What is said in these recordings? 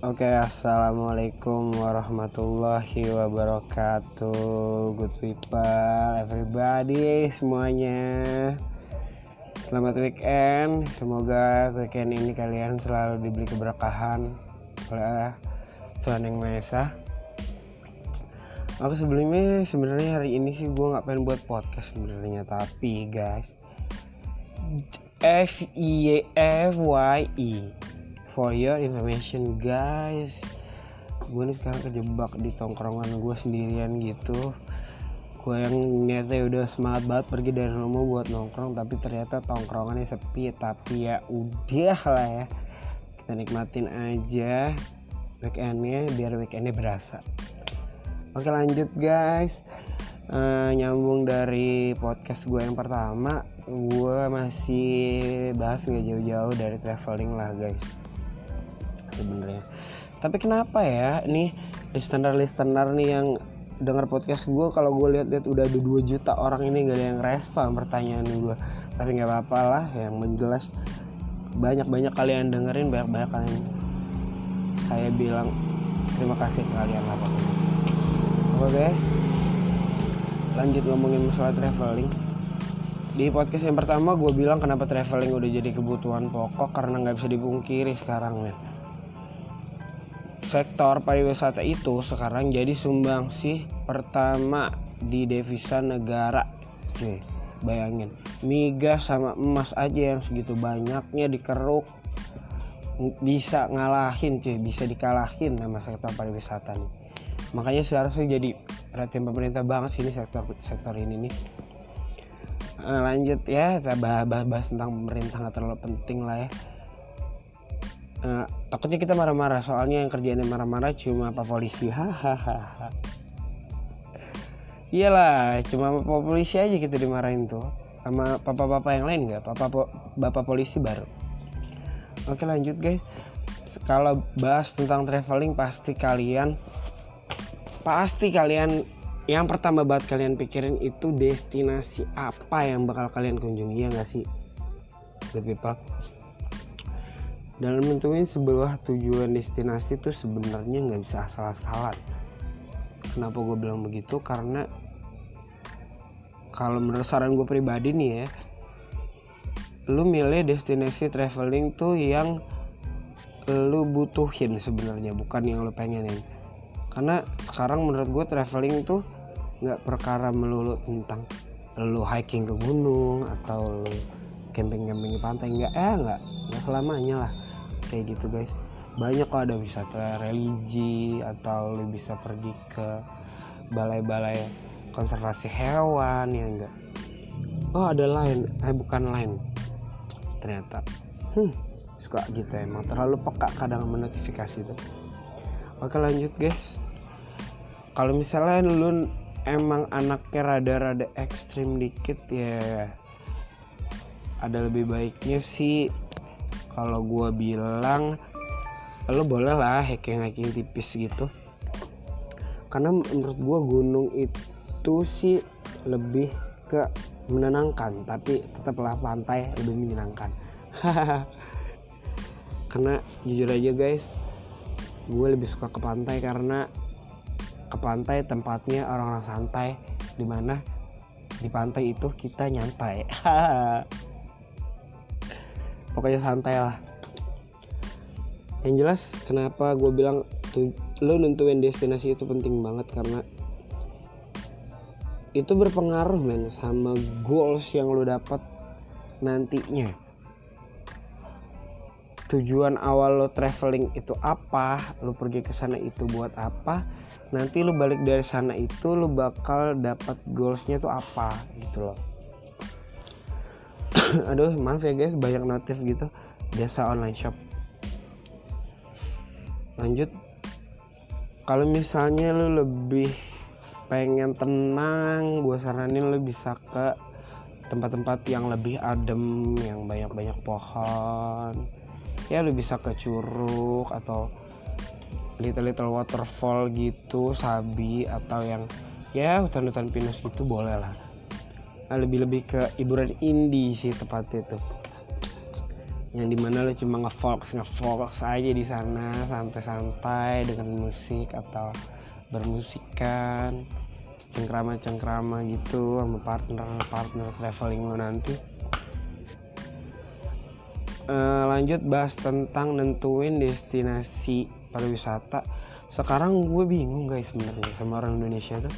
Oke, assalamualaikum warahmatullahi wabarakatuh. Good people, everybody, semuanya. Selamat weekend. Semoga weekend ini kalian selalu diberi keberkahan oleh Tuhan Yang Maha Esa. Aku sebelumnya sebenarnya hari ini sih gue nggak pengen buat podcast sebenarnya, tapi guys, F I F Y E for your information guys. Gue nih sekarang kejebak di tongkrongan gue sendirian gitu. Gue yang niatnya udah semangat banget pergi dari rumah buat nongkrong tapi ternyata tongkrongannya sepi. Tapi ya udah lah ya kita nikmatin aja weekendnya biar weekendnya berasa. Oke lanjut guys. Uh, nyambung dari podcast gue yang pertama gue masih bahas nggak jauh-jauh dari traveling lah guys sebenarnya. Tapi kenapa ya nih listener listener nih yang dengar podcast gue kalau gue lihat-lihat udah ada 2 juta orang ini gak ada yang respon pertanyaan gue tapi nggak apa-apa lah yang menjelas banyak-banyak kalian dengerin banyak-banyak kalian saya bilang terima kasih kalian pokoknya oke guys. Lanjut ngomongin masalah traveling. Di podcast yang pertama gue bilang kenapa traveling udah jadi kebutuhan pokok karena nggak bisa dipungkiri sekarang men sektor pariwisata itu sekarang jadi sumbangsih pertama di devisa negara. Cuy bayangin migas sama emas aja yang segitu banyaknya dikeruk. Bisa ngalahin cuy bisa dikalahin sama sektor pariwisata nih. Makanya seharusnya jadi perhatian pemerintah banget sih ini sektor sektor ini nih. Lanjut ya kita bahas, bahas tentang pemerintah nggak terlalu penting lah ya uh, takutnya kita marah-marah. Soalnya yang kerjanya marah-marah cuma apa polisi. Hahaha iyalah cuma apa polisi aja kita dimarahin tuh. Sama papa-papa yang lain nggak? Papa po bapak polisi baru. Oke lanjut guys. Kalau bahas tentang traveling pasti kalian pasti kalian yang pertama banget kalian pikirin itu destinasi apa yang bakal kalian kunjungi ya nggak sih? Good people dalam menentuin sebuah tujuan destinasi itu sebenarnya nggak bisa asal-asalan. Kenapa gue bilang begitu? Karena kalau menurut saran gue pribadi nih ya lu milih destinasi traveling tuh yang lu butuhin sebenarnya bukan yang lu pengenin. Karena sekarang menurut gue traveling tuh nggak perkara melulu tentang lu hiking ke gunung atau lu camping-camping di pantai nggak eh nggak nggak selamanya lah kayak gitu guys. Banyak kok ada wisata religi atau lu bisa pergi ke balai-balai konservasi hewan ya enggak? Oh ada lain eh bukan lain ternyata. Hmm suka gitu emang. Terlalu peka kadang menotifikasi itu oke lanjut guys. Kalau misalnya lu emang anaknya rada-rada ekstrim dikit ya ada lebih baiknya sih kalau gue bilang lo boleh lah hacking tipis gitu. Karena menurut gue gunung itu sih lebih ke menenangkan tapi tetaplah pantai lebih menyenangkan. Karena jujur aja guys gue lebih suka ke pantai karena ke pantai tempatnya orang-orang santai di mana di pantai itu kita nyantai pokoknya santai lah. Yang jelas kenapa gue bilang tuh lo nentuin destinasi itu penting banget karena itu berpengaruh men sama goals yang lo dapat nantinya. Tujuan awal lo traveling itu apa lo pergi ke sana itu buat apa nanti lo balik dari sana itu lo bakal dapat goalsnya tuh apa gitu loh aduh maaf ya guys banyak notif gitu. Biasa online shop. Lanjut. Kalau misalnya lu lebih pengen tenang gue saranin lu bisa ke tempat-tempat yang lebih adem yang banyak-banyak pohon. Ya lu bisa ke curug atau little little waterfall gitu sabi atau yang ya hutan-hutan pinus gitu boleh lah lebih-lebih ke hiburan indie sih tepatnya itu. Yang di mana lo cuma ngefolks ngefolks aja di sana santai-santai dengan musik atau bermusikan cengkrama-cengkrama gitu sama partner-partner traveling lo nanti. Uh, lanjut bahas tentang nentuin destinasi pariwisata. Sekarang gue bingung guys sebenarnya sama orang Indonesia tuh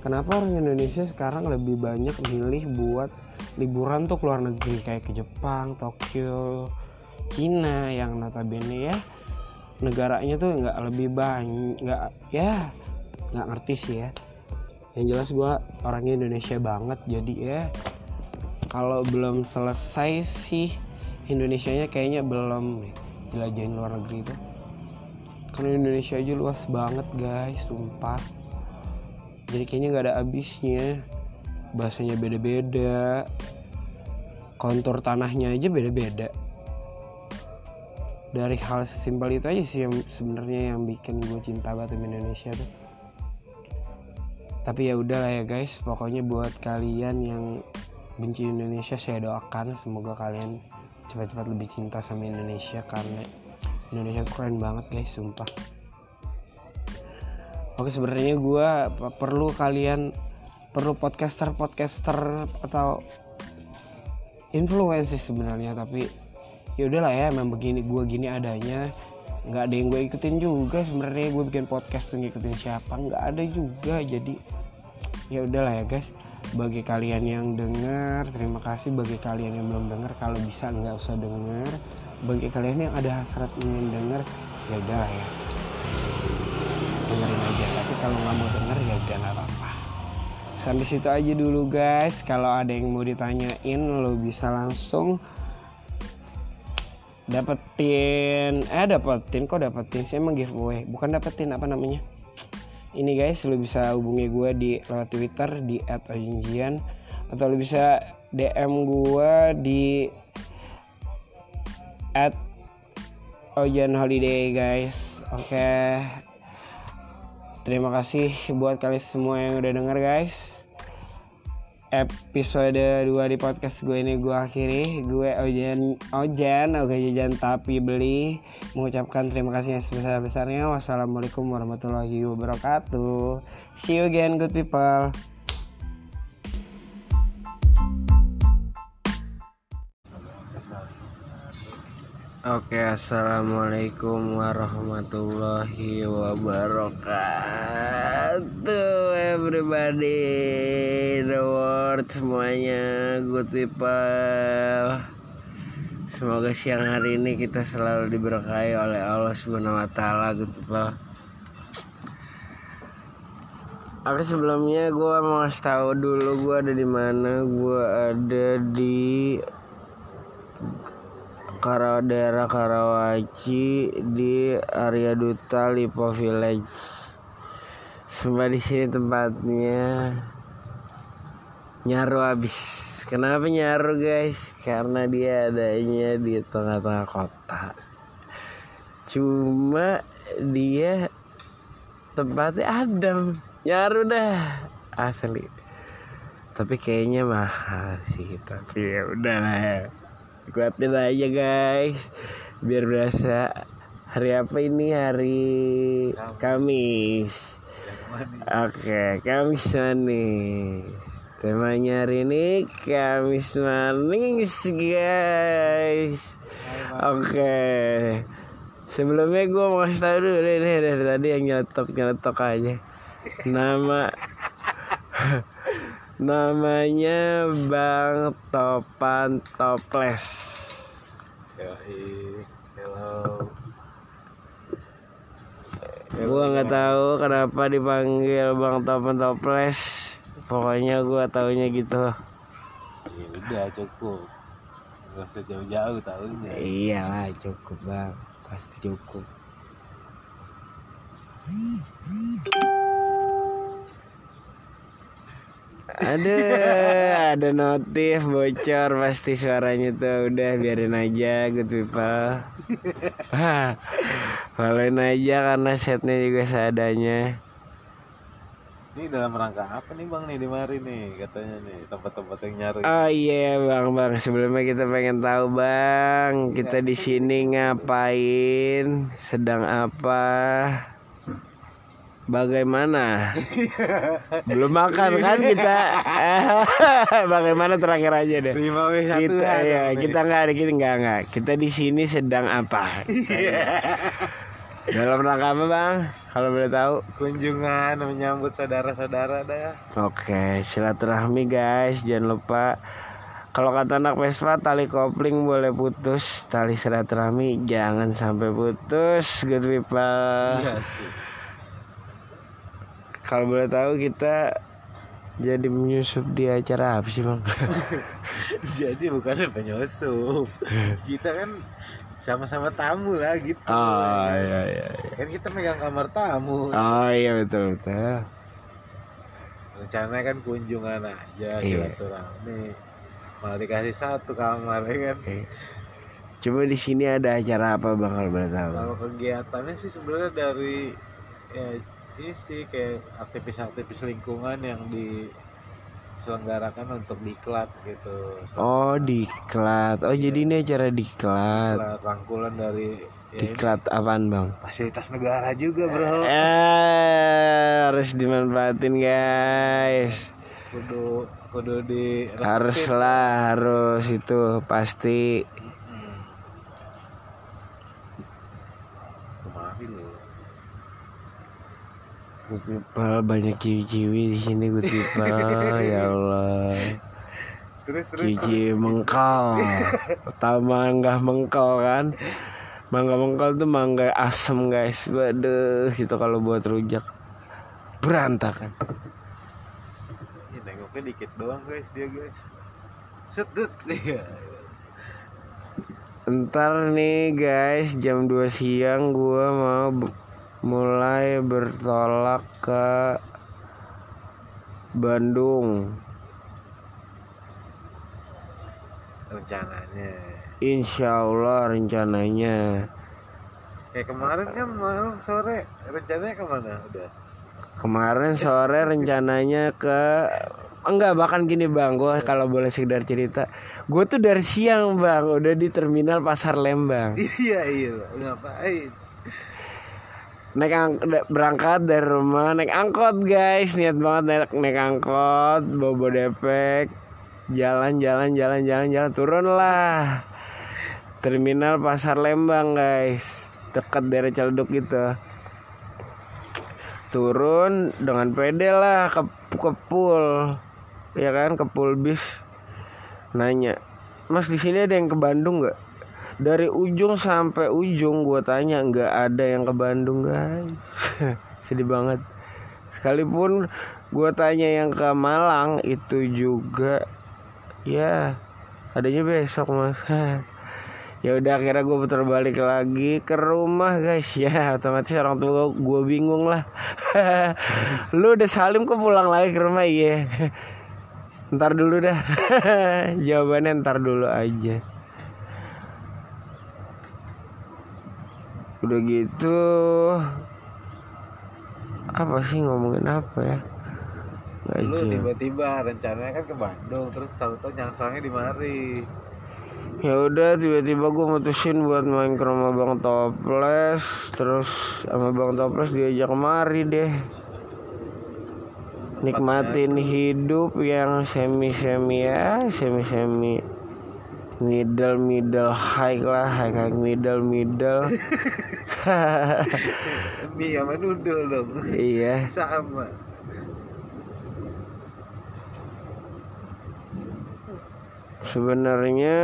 kenapa orang Indonesia sekarang lebih banyak milih buat liburan tuh keluar negeri? Kayak ke Jepang, Tokyo, Cina yang notabene ya negaranya tuh nggak lebih banyak nggak ya nggak ngerti sih ya. Yang jelas gue orangnya Indonesia banget jadi ya kalau belum selesai sih Indonesia nya kayaknya belum jelajahin luar negeri itu. Karena Indonesia aja luas banget guys sumpah jadi kayaknya nggak ada habisnya. Bahasanya beda-beda. Kontur tanahnya aja beda-beda. Dari hal sesimpel itu aja sih yang sebenarnya yang bikin gue cinta sama Indonesia tuh. Tapi ya udah lah ya guys pokoknya buat kalian yang benci Indonesia saya doakan semoga kalian cepat-cepat lebih cinta sama Indonesia karena Indonesia keren banget guys sumpah oke sebenarnya gue perlu kalian perlu podcaster podcaster atau influencer sebenarnya tapi ya udahlah ya emang begini gue gini adanya nggak ada yang gue ikutin juga sebenarnya gue bikin podcast tuh ngikutin siapa nggak ada juga jadi ya udahlah ya guys. Bagi kalian yang dengar terima kasih. Bagi kalian yang belum dengar kalau bisa nggak usah dengar bagi kalian yang ada hasrat ingin dengar ya udahlah ya dengerin aja. Tapi kalau nggak mau denger ya udah nggak apa-apa. Sampai situ aja dulu guys. Kalau ada yang mau ditanyain lo bisa langsung dapetin. Eh dapetin? Kok dapetin sih? Emang giveaway. Bukan dapetin apa namanya? Ini guys lo bisa hubungi gue di lewat twitter di @ojinjian atau lo bisa dm gue di at Ojan Holiday guys. Oke. okay. Terima kasih buat kalian semua yang udah denger guys. Episode 2 di podcast gue ini gue akhiri. Gue Ojan Ojan oke jajan tapi beli. Mengucapkan terima kasih yang sebesar besarnya wassalamualaikum warahmatullahi wabarakatuh. See you again good people Oke, assalamualaikum warahmatullahi wabarakatuh, everybody, the world semuanya, good people. Semoga siang hari ini kita selalu diberkahi oleh Allah Subhanahu Wa Taala, good people. Oke sebelumnya gue mau tahu dulu gue ada di mana. Gue ada di Kara daerah Karawaci di area Duta Lipo Village. Semua di sini tempatnya nyaru habis. Kenapa nyaru guys? Karena dia adanya di tengah-tengah kota. Cuma dia tempatnya adem. Nyaru dah asli. Tapi kayaknya mahal sih. Tapi ya udah lah ya kuatin aja guys. Biar berasa hari apa ini? Hari Kamis. Oke Kamis manis. Temanya hari ini Kamis manis guys. Oke. Sebelumnya gue mau kasih tau dulu nih dari tadi yang nyetok nyetok aja. Nama namanya Bang Topan Toples. Hello. Gue nggak tahu kenapa dipanggil Bang Topan Toples. Pokoknya gue taunya gitu ya udah cukup. Nggak usah jauh-jauh tahunya iyalah cukup bang. Pasti cukup ada ada notif bocor pasti suaranya tuh. Udah biarin aja good people. Followin aja karena setnya juga seadanya. Ini dalam rangka apa nih bang nih di mari nih katanya nih tempat-tempat yang nyari. Oh iya bang bang. Sebelumnya kita pengen tahu bang kita di sini ngapain sedang apa bagaimana? Belum makan kan kita? Bagaimana terakhir aja deh? Lima W satu kita ya kita nggak ada kita nggak nggak. Kita di sini sedang apa? Dalam rangka apa bang? Kalau boleh tahu? Kunjungan menyambut saudara-saudara dah. Oke, silaturahmi guys, jangan lupa kalau kata anak Vespa tali kopling boleh putus, tali silaturahmi jangan sampai putus, good people. Iya sih. Kalau boleh tahu kita jadi menyusup di acara apa sih bang? Jadi bukan penyusup. Kita kan sama-sama tamu lah gitu. oh iya iya. iya. Kan kita megang kamar tamu. Oh iya betul betul. Rencananya kan kunjungan aja Iya. silaturahmi. Malah dikasih satu kamar ya kan. Oke. Coba di sini ada acara apa bang kalau boleh tahu? Kalau kegiatannya sih sebenarnya dari ya sih kayak aktivis-aktivis lingkungan yang diselenggarakan untuk diklat gitu. Oh diklat. Oh jadi ini acara diklat. Diklat rangkulan dari ya ini Diklat apaan bang? fasilitas negara juga bro. Eh harus dimanfaatin guys. Kudu kudu di Harus lah harus itu pasti. Hmm. Kemari loh. People banyak ciwi-ciwi di sini good people ya Allah. Terus terus. Cici mengkal. Tahu mangga mengkal kan? Mangga mengkal tuh mangga asem guys. Waduh, gitu kalau buat rujak berantakan. Ini nengoknya dikit doang guys dia guys. Sedut dia. Ntar nih guys jam 2 siang gua mau mulai bertolak ke Bandung. Rencananya. Insya Allah rencananya. Kayak kemarin kan malam sore. Rencananya ke mana? Udah? Kemarin sore rencananya ke Enggak bahkan gini bang. Gue kalau boleh sekedar cerita Gue tuh dari siang bang. Udah di terminal pasar Lembang. Iya iya. Ngapain? Naik ang- berangkat dari rumah naik angkot guys. Niat banget naik naik angkot bobo depek jalan jalan jalan jalan jalan. Turun lah terminal pasar Lembang guys. Dekat daerah Ciledug gitu. Turun dengan pede lah ke ke pool. Ya kan? Ke pool bis. Nanya mas di sini ada yang ke Bandung nggak dari ujung sampai ujung gue tanya nggak ada yang ke Bandung guys. Sedih banget. Sekalipun gue tanya yang ke Malang itu juga ya adanya besok mas. Ya udah akhirnya gue putar balik lagi ke rumah guys. Ya otomatis orang tua gue bingung lah. Lu udah salim kok pulang lagi ke rumah? Iya. Ntar dulu dah. Jawabannya ntar dulu aja udah gitu apa sih ngomongin apa ya? Nggak Lu tiba-tiba rencananya kan ke Bandung terus tahu-tahu nyangsangnya di mari. ya udah tiba-tiba gue mutusin buat main ke rumah bang toples terus sama bang toples diajak kemari deh. Nikmatin hidup yang semi semi ya semi semi middle middle high lah high high middle middle Mie sama noodle dong. iya Sama. Sebenarnya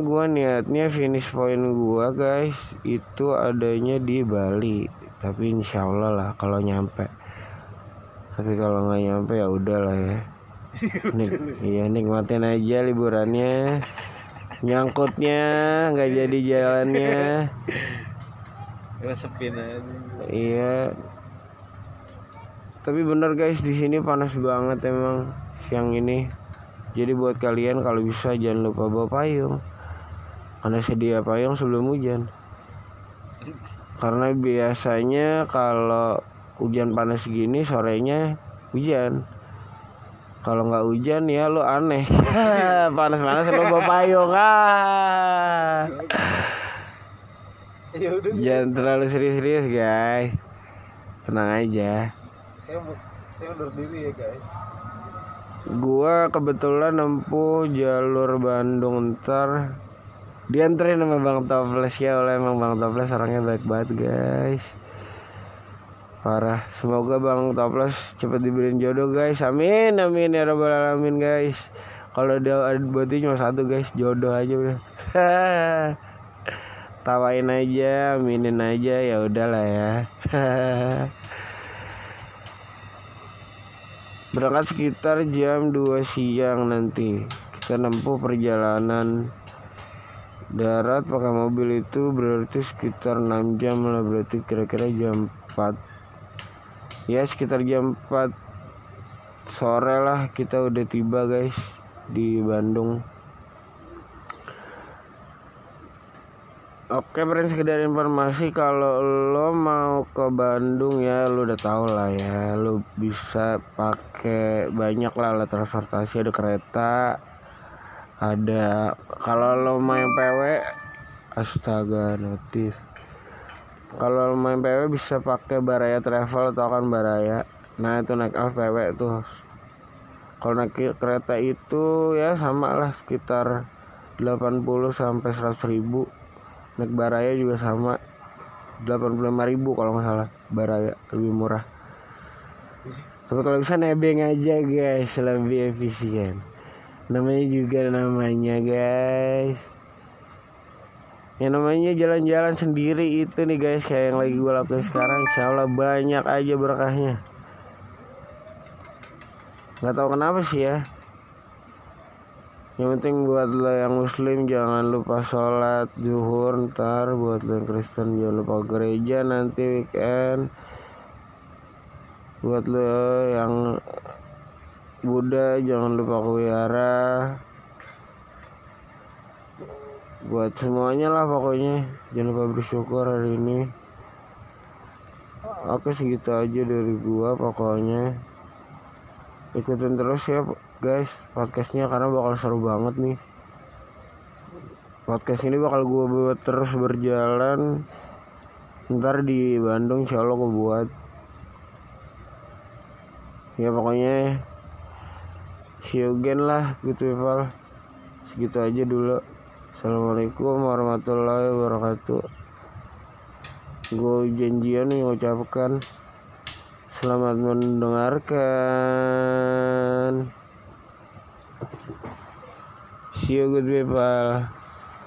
gua niatnya finish point gua guys itu adanya di Bali. Tapi insya Allah lah kalau nyampe. Tapi kalau nggak nyampe ya udahlah ya. Nik iya nikmatin aja liburannya. Nyangkutnya nggak jadi jalannya. Resepin aja. Iya. Tapi bener guys di sini panas banget emang siang ini. Jadi buat kalian kalau bisa jangan lupa bawa payung. Karena sedia payung sebelum hujan. Karena biasanya kalau hujan panas gini sorenya hujan kalau nggak hujan ya lu aneh. Panas-panas lu bawa payung. Ah. Ya udah jangan terlalu serius-serius guys. Tenang aja. Saya mau- saya undur diri ya guys. Gua kebetulan nempuh jalur Bandung ntar. Dianterin sama Bang Toples ya. Oleh emang Bang Toples orangnya baik banget guys parah. Semoga Bang Toples cepet dibeliin jodoh guys. Amin amin ya robbal alamin guys. Kalau dia ada berarti cuma satu guys. Jodoh aja udah tawain aja aminin aja ya udahlah ya. Berangkat sekitar jam 2 siang nanti. Kita nempuh perjalanan darat pakai mobil itu berarti sekitar 6 jam lah berarti kira-kira jam 4 ya sekitar jam 4 sore lah kita udah tiba guys di Bandung. Oke, Pren sekedar informasi kalau lo mau ke Bandung ya, lo udah tau lah ya, lo bisa pakai banyak lah alat transportasi, ada kereta, ada kalau lo main PW, astaga notif. Kalau main PW bisa pakai Baraya Travel atau kan Baraya. Nah itu naik Alf PW tuh. Kalau naik kereta itu ya sama lah sekitar 80 sampai 100 ribu naik baraya juga sama 85.000 kalau nggak salah baraya lebih murah tapi kalau bisa nebeng aja guys lebih efisien namanya juga namanya guys yang namanya jalan-jalan sendiri itu nih guys. Kayak yang lagi gue lakuin sekarang insya Allah banyak aja berkahnya. Nggak tahu kenapa sih ya. Yang penting buat lo yang muslim jangan lupa sholat zuhur ntar. Buat lo yang kristen jangan lupa gereja nanti weekend. Buat lo yang Buddha jangan lupa ke wihara buat semuanya lah pokoknya. Jangan lupa bersyukur hari ini. Oke segitu aja dari gua pokoknya. Ikutin terus ya guys podcastnya karena bakal seru banget nih. Podcast ini bakal gue buat terus berjalan. Ntar di Bandung insya Allah gue buat. Ya pokoknya again lah gitu people segitu aja dulu Assalamualaikum warahmatullahi wabarakatuh gue janjian nih mengucapkan selamat mendengarkan See you good people.